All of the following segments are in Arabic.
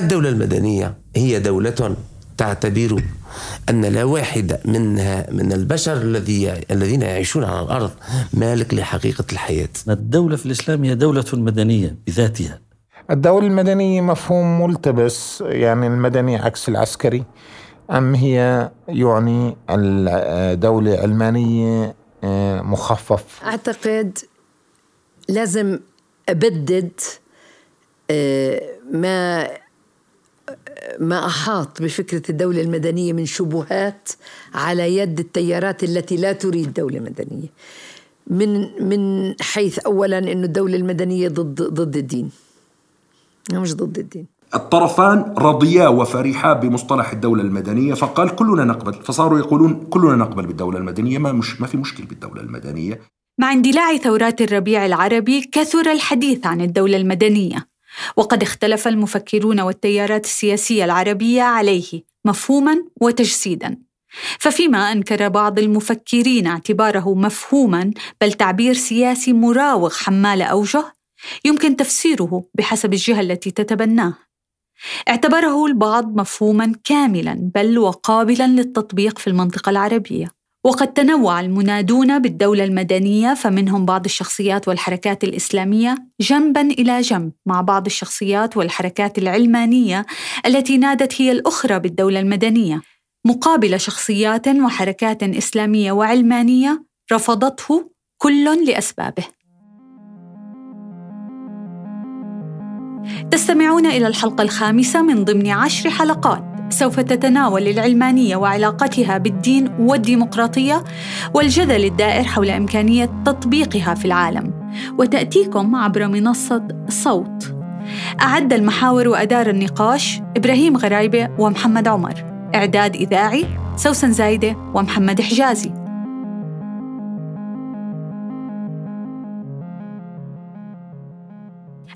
الدولة المدنية هي دولة تعتبر أن لا واحد منها من البشر الذي الذين يعيشون على الأرض مالك لحقيقة الحياة. الدولة في الإسلام هي دولة مدنية بذاتها. الدولة المدنية مفهوم ملتبس يعني المدني عكس العسكري أم هي يعني الدولة علمانية آه، مخفف؟ أعتقد لازم أبدد آه، ما ما أحاط بفكرة الدولة المدنية من شبهات على يد التيارات التي لا تريد دولة مدنية. من من حيث أولا أن الدولة المدنية ضد ضد الدين. مش ضد الدين. الطرفان رضيا وفرحا بمصطلح الدولة المدنية فقال كلنا نقبل فصاروا يقولون كلنا نقبل بالدولة المدنية ما مش ما في مشكل بالدولة المدنية. مع اندلاع ثورات الربيع العربي كثر الحديث عن الدولة المدنية. وقد اختلف المفكرون والتيارات السياسية العربية عليه مفهوما وتجسيدا. ففيما أنكر بعض المفكرين اعتباره مفهوما بل تعبير سياسي مراوغ حمال أوجه يمكن تفسيره بحسب الجهة التي تتبناه. اعتبره البعض مفهوما كاملا بل وقابلا للتطبيق في المنطقة العربية. وقد تنوع المنادون بالدولة المدنية فمنهم بعض الشخصيات والحركات الإسلامية جنبا إلى جنب مع بعض الشخصيات والحركات العلمانية التي نادت هي الأخرى بالدولة المدنية مقابل شخصيات وحركات إسلامية وعلمانية رفضته كل لأسبابه. تستمعون إلى الحلقة الخامسة من ضمن عشر حلقات سوف تتناول العلمانية وعلاقتها بالدين والديمقراطية والجدل الدائر حول إمكانية تطبيقها في العالم وتأتيكم عبر منصة صوت. أعد المحاور وأدار النقاش إبراهيم غرايبة ومحمد عمر. إعداد إذاعي سوسن زايدة ومحمد حجازي.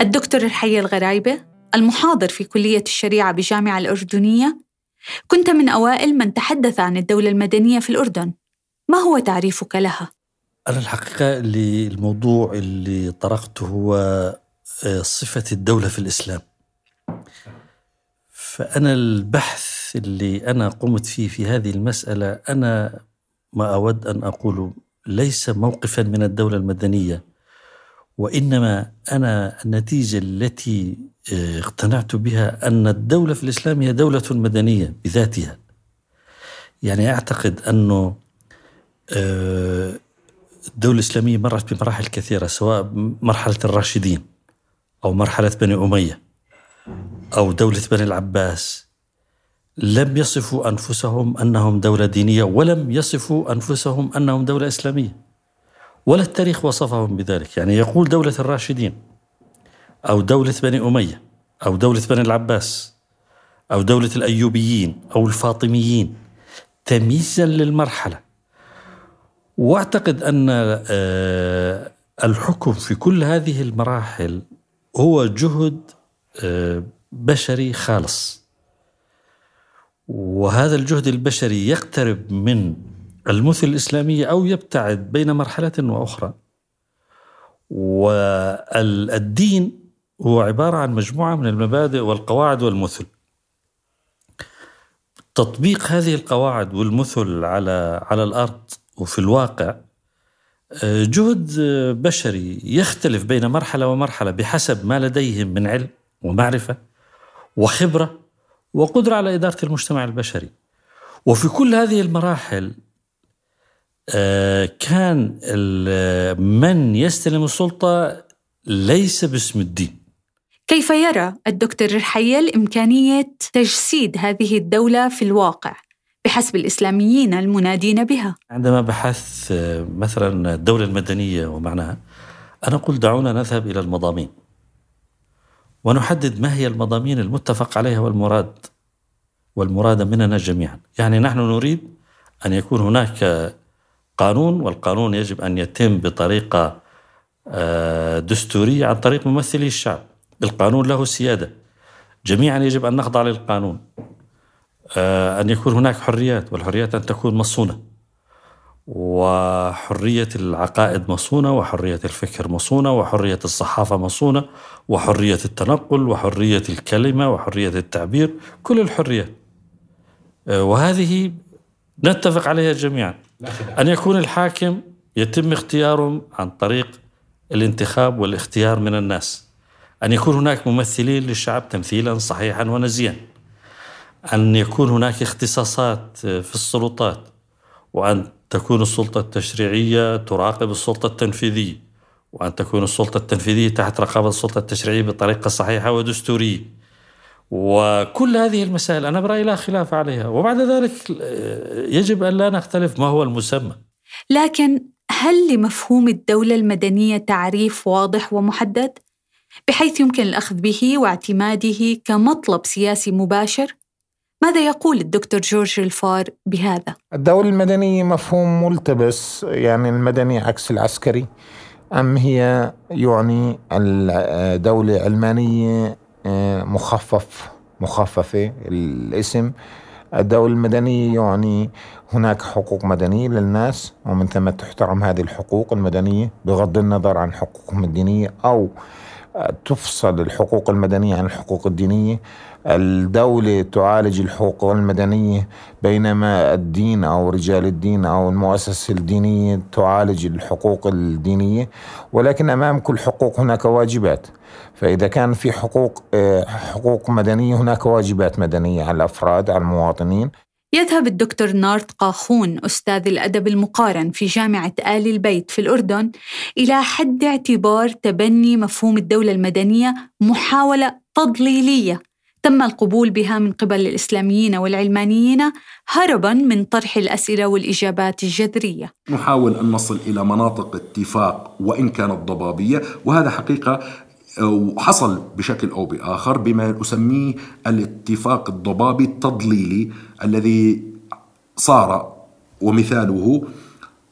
الدكتور الحي الغرايبة المحاضر في كلية الشريعة بجامعة الأردنية كنت من أوائل من تحدث عن الدولة المدنية في الأردن. ما هو تعريفك لها؟ أنا الحقيقة اللي الموضوع اللي طرقته هو آه، صفة الدولة في الإسلام. فأنا البحث اللي أنا قمت فيه في هذه المسألة أنا ما أود أن أقول ليس موقفا من الدولة المدنية. وإنما أنا النتيجة التي آه، اقتنعت بها أن الدولة في الإسلام هي دولة مدنية بذاتها. يعني أعتقد أنه آه، الدولة الإسلامية مرت بمراحل كثيرة سواء مرحلة الراشدين أو مرحلة بني أمية أو دولة بني العباس. لم يصفوا أنفسهم أنهم دولة دينية ولم يصفوا أنفسهم أنهم دولة إسلامية. ولا التاريخ وصفهم بذلك. يعني يقول دولة الراشدين أو دولة بني أمية أو دولة بني العباس أو دولة الأيوبيين أو الفاطميين تمييزا للمرحلة. واعتقد أن آه، الحكم في كل هذه المراحل هو جهد آه، بشري خالص. وهذا الجهد البشري يقترب من المثل الإسلامية أو يبتعد بين مرحلة وأخرى. والدين هو عبارة عن مجموعة من المبادئ والقواعد والمثل. تطبيق هذه القواعد والمثل على على الأرض وفي الواقع جهد بشري يختلف بين مرحلة ومرحلة بحسب ما لديهم من علم ومعرفة وخبرة وقدرة على إدارة المجتمع البشري. وفي كل هذه المراحل كان من يستلم السلطة ليس باسم الدين. كيف يرى الدكتور الحيل إمكانية تجسيد هذه الدولة في الواقع بحسب الإسلاميين المنادين بها؟ عندما بحثت آه، مثلا الدولة المدنية ومعناها أنا أقول دعونا نذهب إلى المضامين. ونحدد ما هي المضامين المتفق عليها والمراد والمراد مننا جميعا. يعني نحن نريد أن يكون هناك قانون والقانون يجب أن يتم بطريقة آه، دستورية عن طريق ممثلي الشعب. القانون له سيادة. جميعا يجب أن نخضع للقانون آه، أن يكون هناك حريات والحريات أن تكون مصونة. وحرية العقائد مصونة وحرية الفكر مصونة وحرية الصحافة مصونة وحرية التنقل وحرية الكلمة وحرية التعبير كل الحريات. آه، وهذه نتفق عليها جميعا. أن يكون الحاكم يتم اختياره عن طريق الانتخاب والاختيار من الناس. أن يكون هناك ممثلين للشعب تمثيلا صحيحا ونزيا. أن يكون هناك اختصاصات في السلطات. وأن تكون السلطة التشريعية تراقب السلطة التنفيذية. وأن تكون السلطة التنفيذية تحت رقابة السلطة التشريعية بطريقة صحيحة ودستورية. وكل هذه المسائل أنا برأيي لا خلاف عليها وبعد ذلك يجب أن لا نختلف ما هو المسمى لكن هل لمفهوم الدولة المدنية تعريف واضح ومحدد؟ بحيث يمكن الأخذ به واعتماده كمطلب سياسي مباشر؟ ماذا يقول الدكتور جورج الفار بهذا؟ الدولة المدنية مفهوم ملتبس يعني المدني عكس العسكري أم هي يعني الدولة علمانية مخفف مخففة الاسم. الدولة المدنية يعني هناك حقوق مدنية للناس ومن ثم تحترم هذه الحقوق المدنية بغض النظر عن حقوقهم الدينية أو تفصل الحقوق المدنية عن الحقوق الدينية. الدولة تعالج الحقوق المدنية بينما الدين أو رجال الدين أو المؤسسة الدينية تعالج الحقوق الدينية. ولكن أمام كل حقوق هناك واجبات. فإذا كان في حقوق آه، حقوق مدنية هناك واجبات مدنية على الأفراد على المواطنين. يذهب الدكتور نارت قاخون أستاذ الأدب المقارن في جامعة آل البيت في الأردن إلى حد اعتبار تبني مفهوم الدولة المدنية محاولة تضليلية. تم القبول بها من قبل الإسلاميين والعلمانيين هربا من طرح الأسئلة والإجابات الجذرية. نحاول أن نصل إلى مناطق اتفاق وإن كانت ضبابية وهذا حقيقة وحصل بشكل أو بآخر بما اسميه الاتفاق الضبابي التضليلي الذي صار ومثاله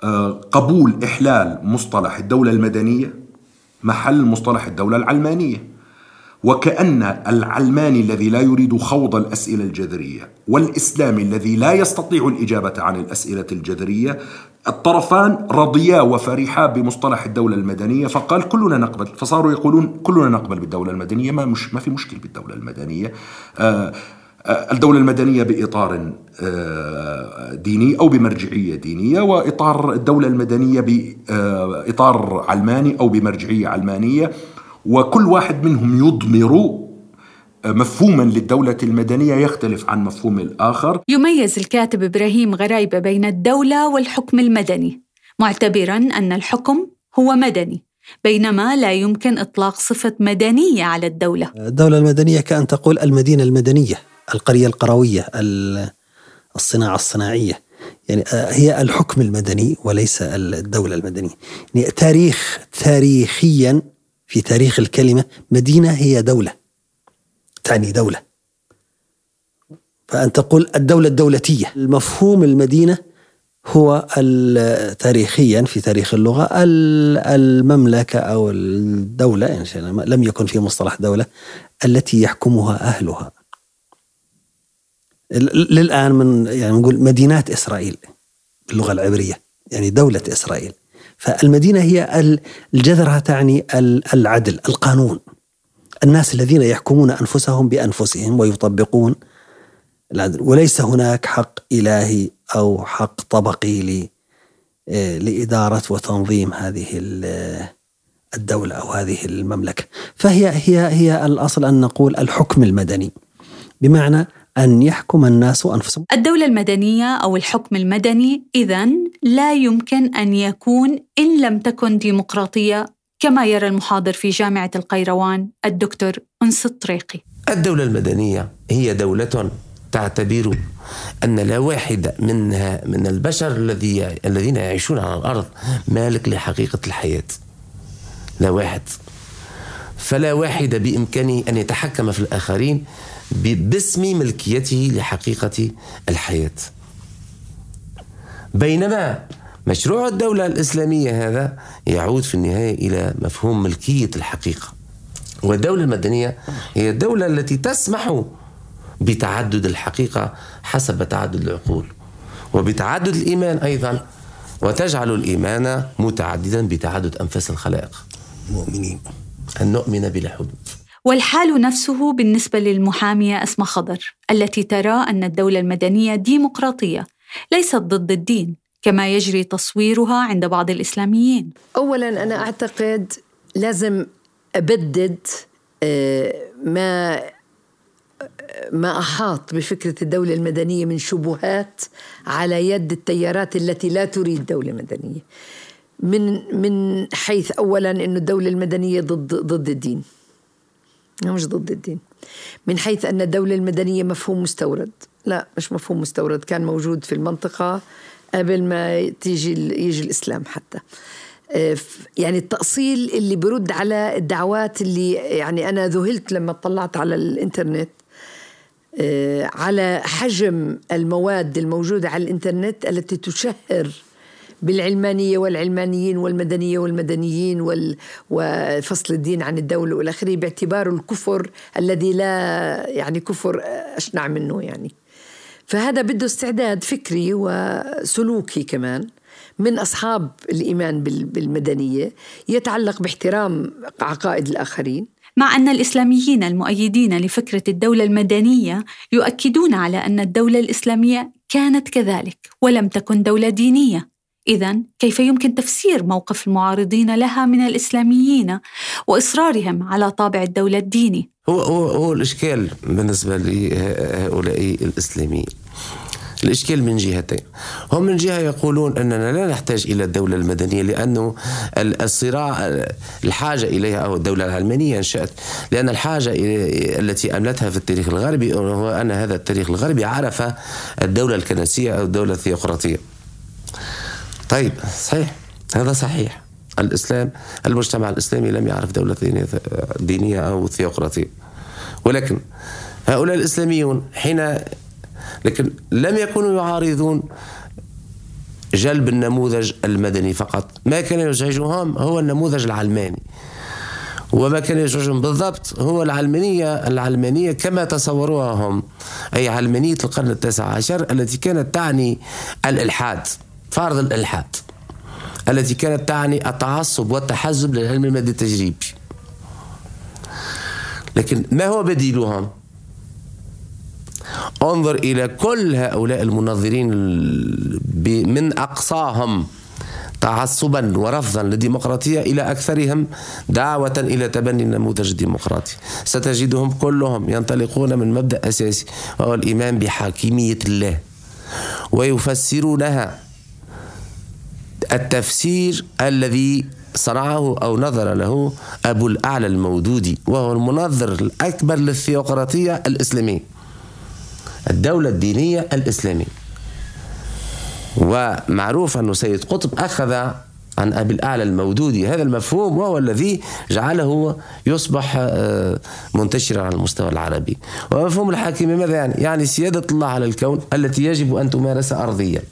آه، قبول إحلال مصطلح الدولة المدنية محل مصطلح الدولة العلمانية. وكأن العلماني الذي لا يريد خوض الأسئلة الجذرية والإسلامي الذي لا يستطيع الإجابة عن الأسئلة الجذرية الطرفان رضيا وفرحا بمصطلح الدولة المدنية فقال كلنا نقبل فصاروا يقولون كلنا نقبل بالدولة المدنية ما مش ما في مشكل بالدولة المدنية. آه, آه، الدولة المدنية بإطار آه، ديني أو بمرجعية دينية وإطار الدولة المدنية بإطار علماني أو بمرجعية علمانية. وكل واحد منهم يضمر مفهوما للدولة المدنية يختلف عن مفهوم الآخر. يميز الكاتب إبراهيم غرايبة بين الدولة والحكم المدني معتبرا أن الحكم هو مدني بينما لا يمكن إطلاق صفة مدنية على الدولة. الدولة المدنية كأن تقول المدينة المدنية القرية القروية الصناعة الصناعية. يعني آه، هي الحكم المدني وليس الدولة المدنية. يعني تاريخ تاريخيا في تاريخ الكلمة مدينة هي دولة تعني دولة. فأن تقول الدولة الدولتية. المفهوم المدينة هو تاريخيا في تاريخ اللغة المملكة أو الدولة يعني لم يكن في مصطلح دولة التي يحكمها أهلها. للآن من يعني نقول مدينات إسرائيل باللغة العبرية يعني دولة إسرائيل. فالمدينة هي الجذرها تعني العدل القانون. الناس الذين يحكمون أنفسهم بأنفسهم ويطبقون العدل. وليس هناك حق إلهي أو حق طبقي آه، لإدارة وتنظيم هذه الدولة أو هذه المملكة. فهي هي هي الأصل أن نقول الحكم المدني. بمعنى أن يحكم الناس أنفسهم. الدولة المدنية أو الحكم المدني إذا لا يمكن أن يكون إن لم تكن ديمقراطية كما يرى المحاضر في جامعة القيروان الدكتور أنس الطريقي الدولة المدنية هي دولة تعتبر أن لا واحد منها من البشر الذي الذين يعيشون على الأرض مالك لحقيقة الحياة. لا واحد. فلا واحد بإمكانه أن يتحكم في الآخرين باسم ملكيته لحقيقة الحياة. بينما مشروع الدولة الإسلامية هذا يعود في النهاية إلى مفهوم ملكية الحقيقة. والدولة المدنية هي الدولة التي تسمح بتعدد الحقيقة حسب تعدد العقول وبتعدد الإيمان أيضا وتجعل الإيمان متعددا بتعدد أنفاس الخلائق. مؤمنين. أن نؤمن بلا حدود. والحال نفسه بالنسبة للمحامية أسمى خضر التي ترى أن الدولة المدنية ديمقراطية ليست ضد الدين كما يجري تصويرها عند بعض الإسلاميين. أولا أنا أعتقد لازم أبدد آه، ما ما أحاط بفكرة الدولة المدنية من شبهات على يد التيارات التي لا تريد دولة مدنية. من من حيث أولا أن الدولة المدنية ضد ضد الدين. مش ضد الدين. من حيث أن الدولة المدنية مفهوم مستورد. لا مش مفهوم مستورد. كان موجود في المنطقة قبل ما تيجي يجي الإسلام حتى. آه، يعني التأصيل اللي برد على الدعوات اللي يعني أنا ذهلت لما اطلعت على الإنترنت آه، على حجم المواد الموجودة على الإنترنت التي تشهر بالعلمانية والعلمانيين والمدنية والمدنيين وال وفصل الدين عن الدولة والى اخره باعتباره الكفر الذي لا يعني كفر أشنع منه يعني. فهذا بده استعداد فكري وسلوكي كمان من أصحاب الإيمان بالمدنية يتعلق باحترام عقائد الآخرين. مع أن الإسلاميين المؤيدين لفكرة الدولة المدنية يؤكدون على أن الدولة الإسلامية كانت كذلك ولم تكن دولة دينية. إذا كيف يمكن تفسير موقف المعارضين لها من الإسلاميين وإصرارهم على طابع الدولة الديني؟ هو هو هو الإشكال بالنسبة لهؤلاء الإسلاميين. الإشكال من جهتين. هم من جهة يقولون أننا لا نحتاج إلى الدولة المدنية لأنه الصراع الحاجة إليها أو الدولة العلمانية انشأت لأن الحاجة التي أملتها في التاريخ الغربي هو أن هذا التاريخ الغربي عرف الدولة الكنسية أو الدولة الثيوقراطية طيب صحيح. هذا صحيح. الإسلام المجتمع الإسلامي لم يعرف دولة دينية أو ثيوقراطية. ولكن هؤلاء الإسلاميون حين لكن لم يكونوا يعارضون جلب النموذج المدني فقط. ما كان يزعجهم هو النموذج العلماني. وما كان يزعجهم بالضبط هو العلمانية العلمانية كما تصوروها هم أي علمانية القرن التاسع عشر التي كانت تعني الإلحاد. فرض الإلحاد التي كانت تعني التعصب والتحزب للعلم المادي التجريبي. لكن ما هو بديلهم؟ انظر إلى كل هؤلاء المنظرين من أقصاهم تعصبا ورفضا للديمقراطية إلى أكثرهم دعوة إلى تبني النموذج الديمقراطي ستجدهم كلهم ينطلقون من مبدأ أساسي وهو الإيمان بحاكمية الله ويفسرونها التفسير الذي صنعه أو نظر له أبو الأعلى المودودي وهو المنظر الأكبر للثيوقراطية الإسلامية الدولة الدينية الإسلامية. ومعروف أن سيد قطب أخذ عن أبي الأعلى المودودي هذا المفهوم وهو الذي جعله يصبح آه، منتشرا على المستوى العربي. ومفهوم الحاكمية ماذا يعني؟ يعني سيادة الله على الكون التي يجب أن تمارس أرضيا.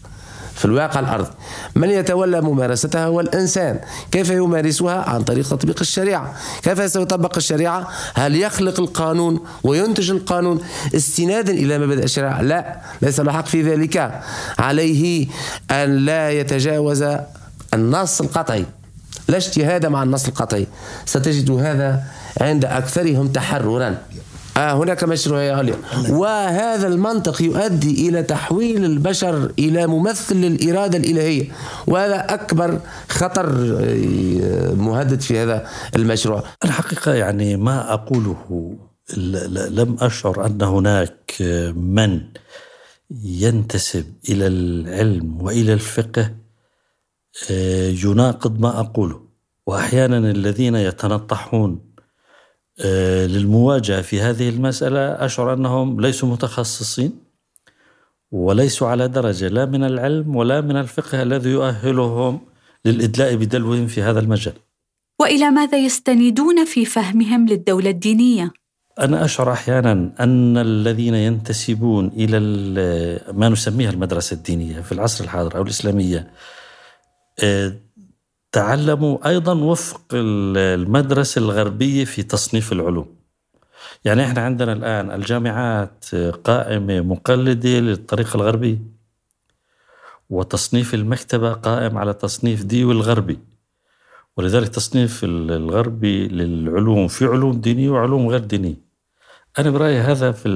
في الواقع الأرض. من يتولى ممارستها هو الإنسان. كيف يمارسها؟ عن طريق تطبيق الشريعة. كيف سيطبق الشريعة؟ هل يخلق القانون وينتج القانون؟ استنادا إلى مبادئ الشريعة. لا ليس له حق في ذلك. عليه أن لا يتجاوز النص القطعي. لا اجتهاد مع النص القطعي. ستجد هذا عند أكثرهم تحررا. آه هناك مشروعية عليا وهذا المنطق يؤدي إلى تحويل البشر إلى ممثل للإرادة الإلهية. وهذا أكبر خطر آه، مهدد في هذا المشروع. الحقيقة يعني ما أقوله لم أشعر أن هناك من ينتسب إلى العلم وإلى الفقه آه، يناقض ما أقوله. وأحيانا الذين يتنطحون آه، للمواجهة في هذه المسألة أشعر أنهم ليسوا متخصصين وليسوا على درجة لا من العلم ولا من الفقه الذي يؤهلهم للإدلاء بدلوهم في هذا المجال وإلى ماذا يستندون في فهمهم للدولة الدينية؟ أنا أشعر أحيانا أن الذين ينتسبون إلى ما نسميها المدرسة الدينية في العصر الحاضر أو الإسلامية آه، تعلموا أيضا وفق المدرسة الغربية في تصنيف العلوم. يعني إحنا عندنا الآن الجامعات قائمة مقلدة للطريقة الغربية. وتصنيف المكتبة قائم على تصنيف ديوي الغربي ولذلك تصنيف الغربي للعلوم في علوم دينية وعلوم غير دينية أنا برأيي هذا في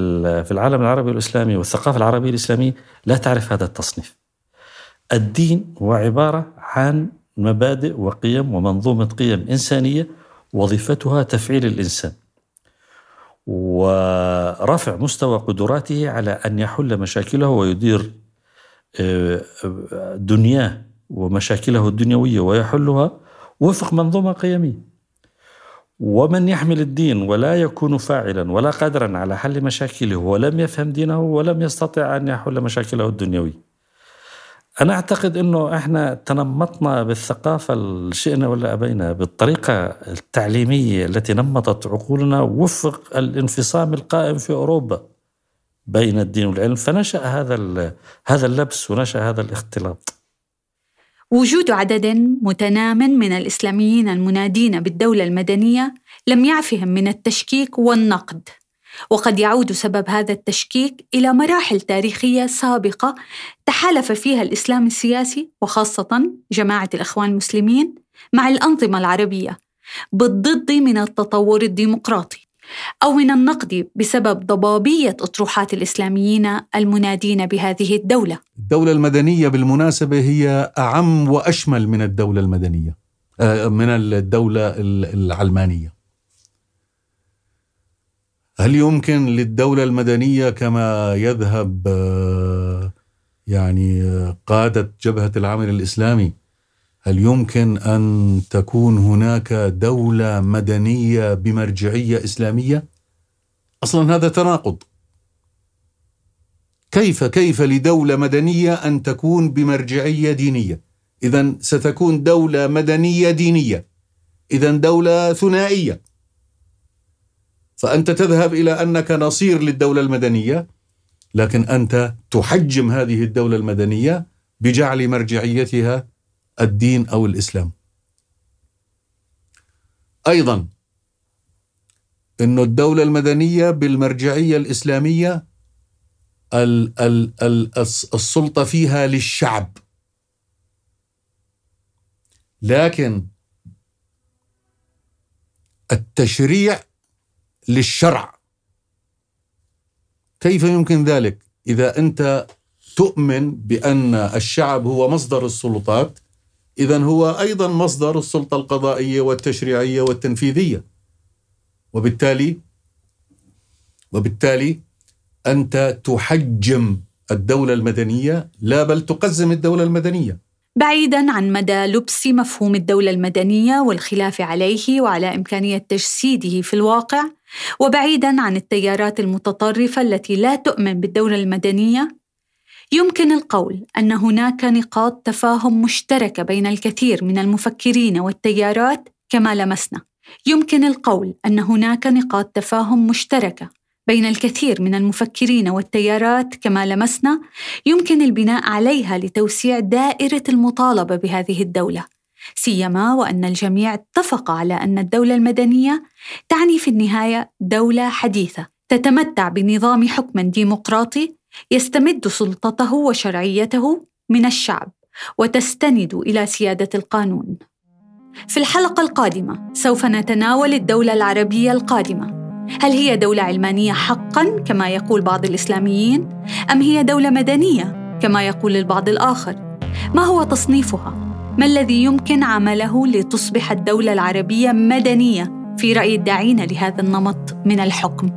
في العالم العربي والإسلامي والثقافة العربية الإسلامية لا تعرف هذا التصنيف الدين هو عبارة عن مبادئ وقيم ومنظومة قيم إنسانية وظيفتها تفعيل الإنسان ورفع مستوى قدراته على أن يحل مشاكله ويدير آه، دنياه ومشاكله الدنيوية ويحلها وفق منظومة قيمية. ومن يحمل الدين ولا يكون فاعلا ولا قادرا على حل مشاكله ولم يفهم دينه ولم يستطع أن يحل مشاكله الدنيوية. أنا أعتقد أنه إحنا تنمطنا بالثقافة شئنا ولا أبينا بالطريقة التعليمية التي نمطت عقولنا وفق الانفصام القائم في أوروبا بين الدين والعلم. فنشأ هذا هذا اللبس ونشأ هذا الاختلاط. وجود عدد متنام من الإسلاميين المنادين بالدولة المدنية لم يعفهم من التشكيك والنقد. وقد يعود سبب هذا التشكيك إلى مراحل تاريخية سابقة تحالف فيها الإسلام السياسي وخاصة جماعة الإخوان المسلمين مع الأنظمة العربية بالضد من التطور الديمقراطي أو من النقد بسبب ضبابية أطروحات الإسلاميين المنادين بهذه الدولة. الدولة المدنية بالمناسبة هي أعم وأشمل من الدولة المدنية آه، من الدولة العلمانية. هل يمكن للدولة المدنية كما يذهب آه، يعني آه، قادة جبهة العمل الإسلامي هل يمكن أن تكون هناك دولة مدنية بمرجعية إسلامية؟ أصلا هذا تناقض كيف كيف لدولة مدنية أن تكون بمرجعية دينية؟ إذا ستكون دولة مدنية دينية إذا دولة ثنائية فأنت تذهب إلى أنك نصير للدولة المدنية لكن أنت تحجم هذه الدولة المدنية بجعل مرجعيتها الدين أو الإسلام. أيضا أن الدولة المدنية بالمرجعية الإسلامية السلطة فيها للشعب. لكن التشريع للشرع. كيف يمكن ذلك؟ إذا أنت تؤمن بأن الشعب هو مصدر السلطات اذا هو أيضا مصدر السلطة القضائية والتشريعية والتنفيذية. وبالتالي وبالتالي أنت تحجم الدولة المدنية لا بل تقزم الدولة المدنية. بعيدا عن مدى لبس مفهوم الدولة المدنية والخلاف عليه وعلى إمكانية تجسيده في الواقع، وبعيدا عن التيارات المتطرفة التي لا تؤمن بالدولة المدنية، يمكن القول أن هناك نقاط تفاهم مشتركة بين الكثير من المفكرين والتيارات كما لمسنا. يمكن القول أن هناك نقاط تفاهم مشتركة بين الكثير من المفكرين والتيارات كما لمسنا يمكن البناء عليها لتوسيع دائرة المطالبة بهذه الدولة. سيما وأن الجميع اتفق على أن الدولة المدنية تعني في النهاية دولة حديثة تتمتع بنظام حكم ديمقراطي يستمد سلطته وشرعيته من الشعب وتستند إلى سيادة القانون. في الحلقة القادمة سوف نتناول الدولة العربية القادمة. هل هي دولة علمانية حقا كما يقول بعض الإسلاميين أم هي دولة مدنية كما يقول البعض الآخر؟ ما هو تصنيفها؟ ما الذي يمكن عمله لتصبح الدولة العربية مدنية في رأي الداعين لهذا النمط من الحكم؟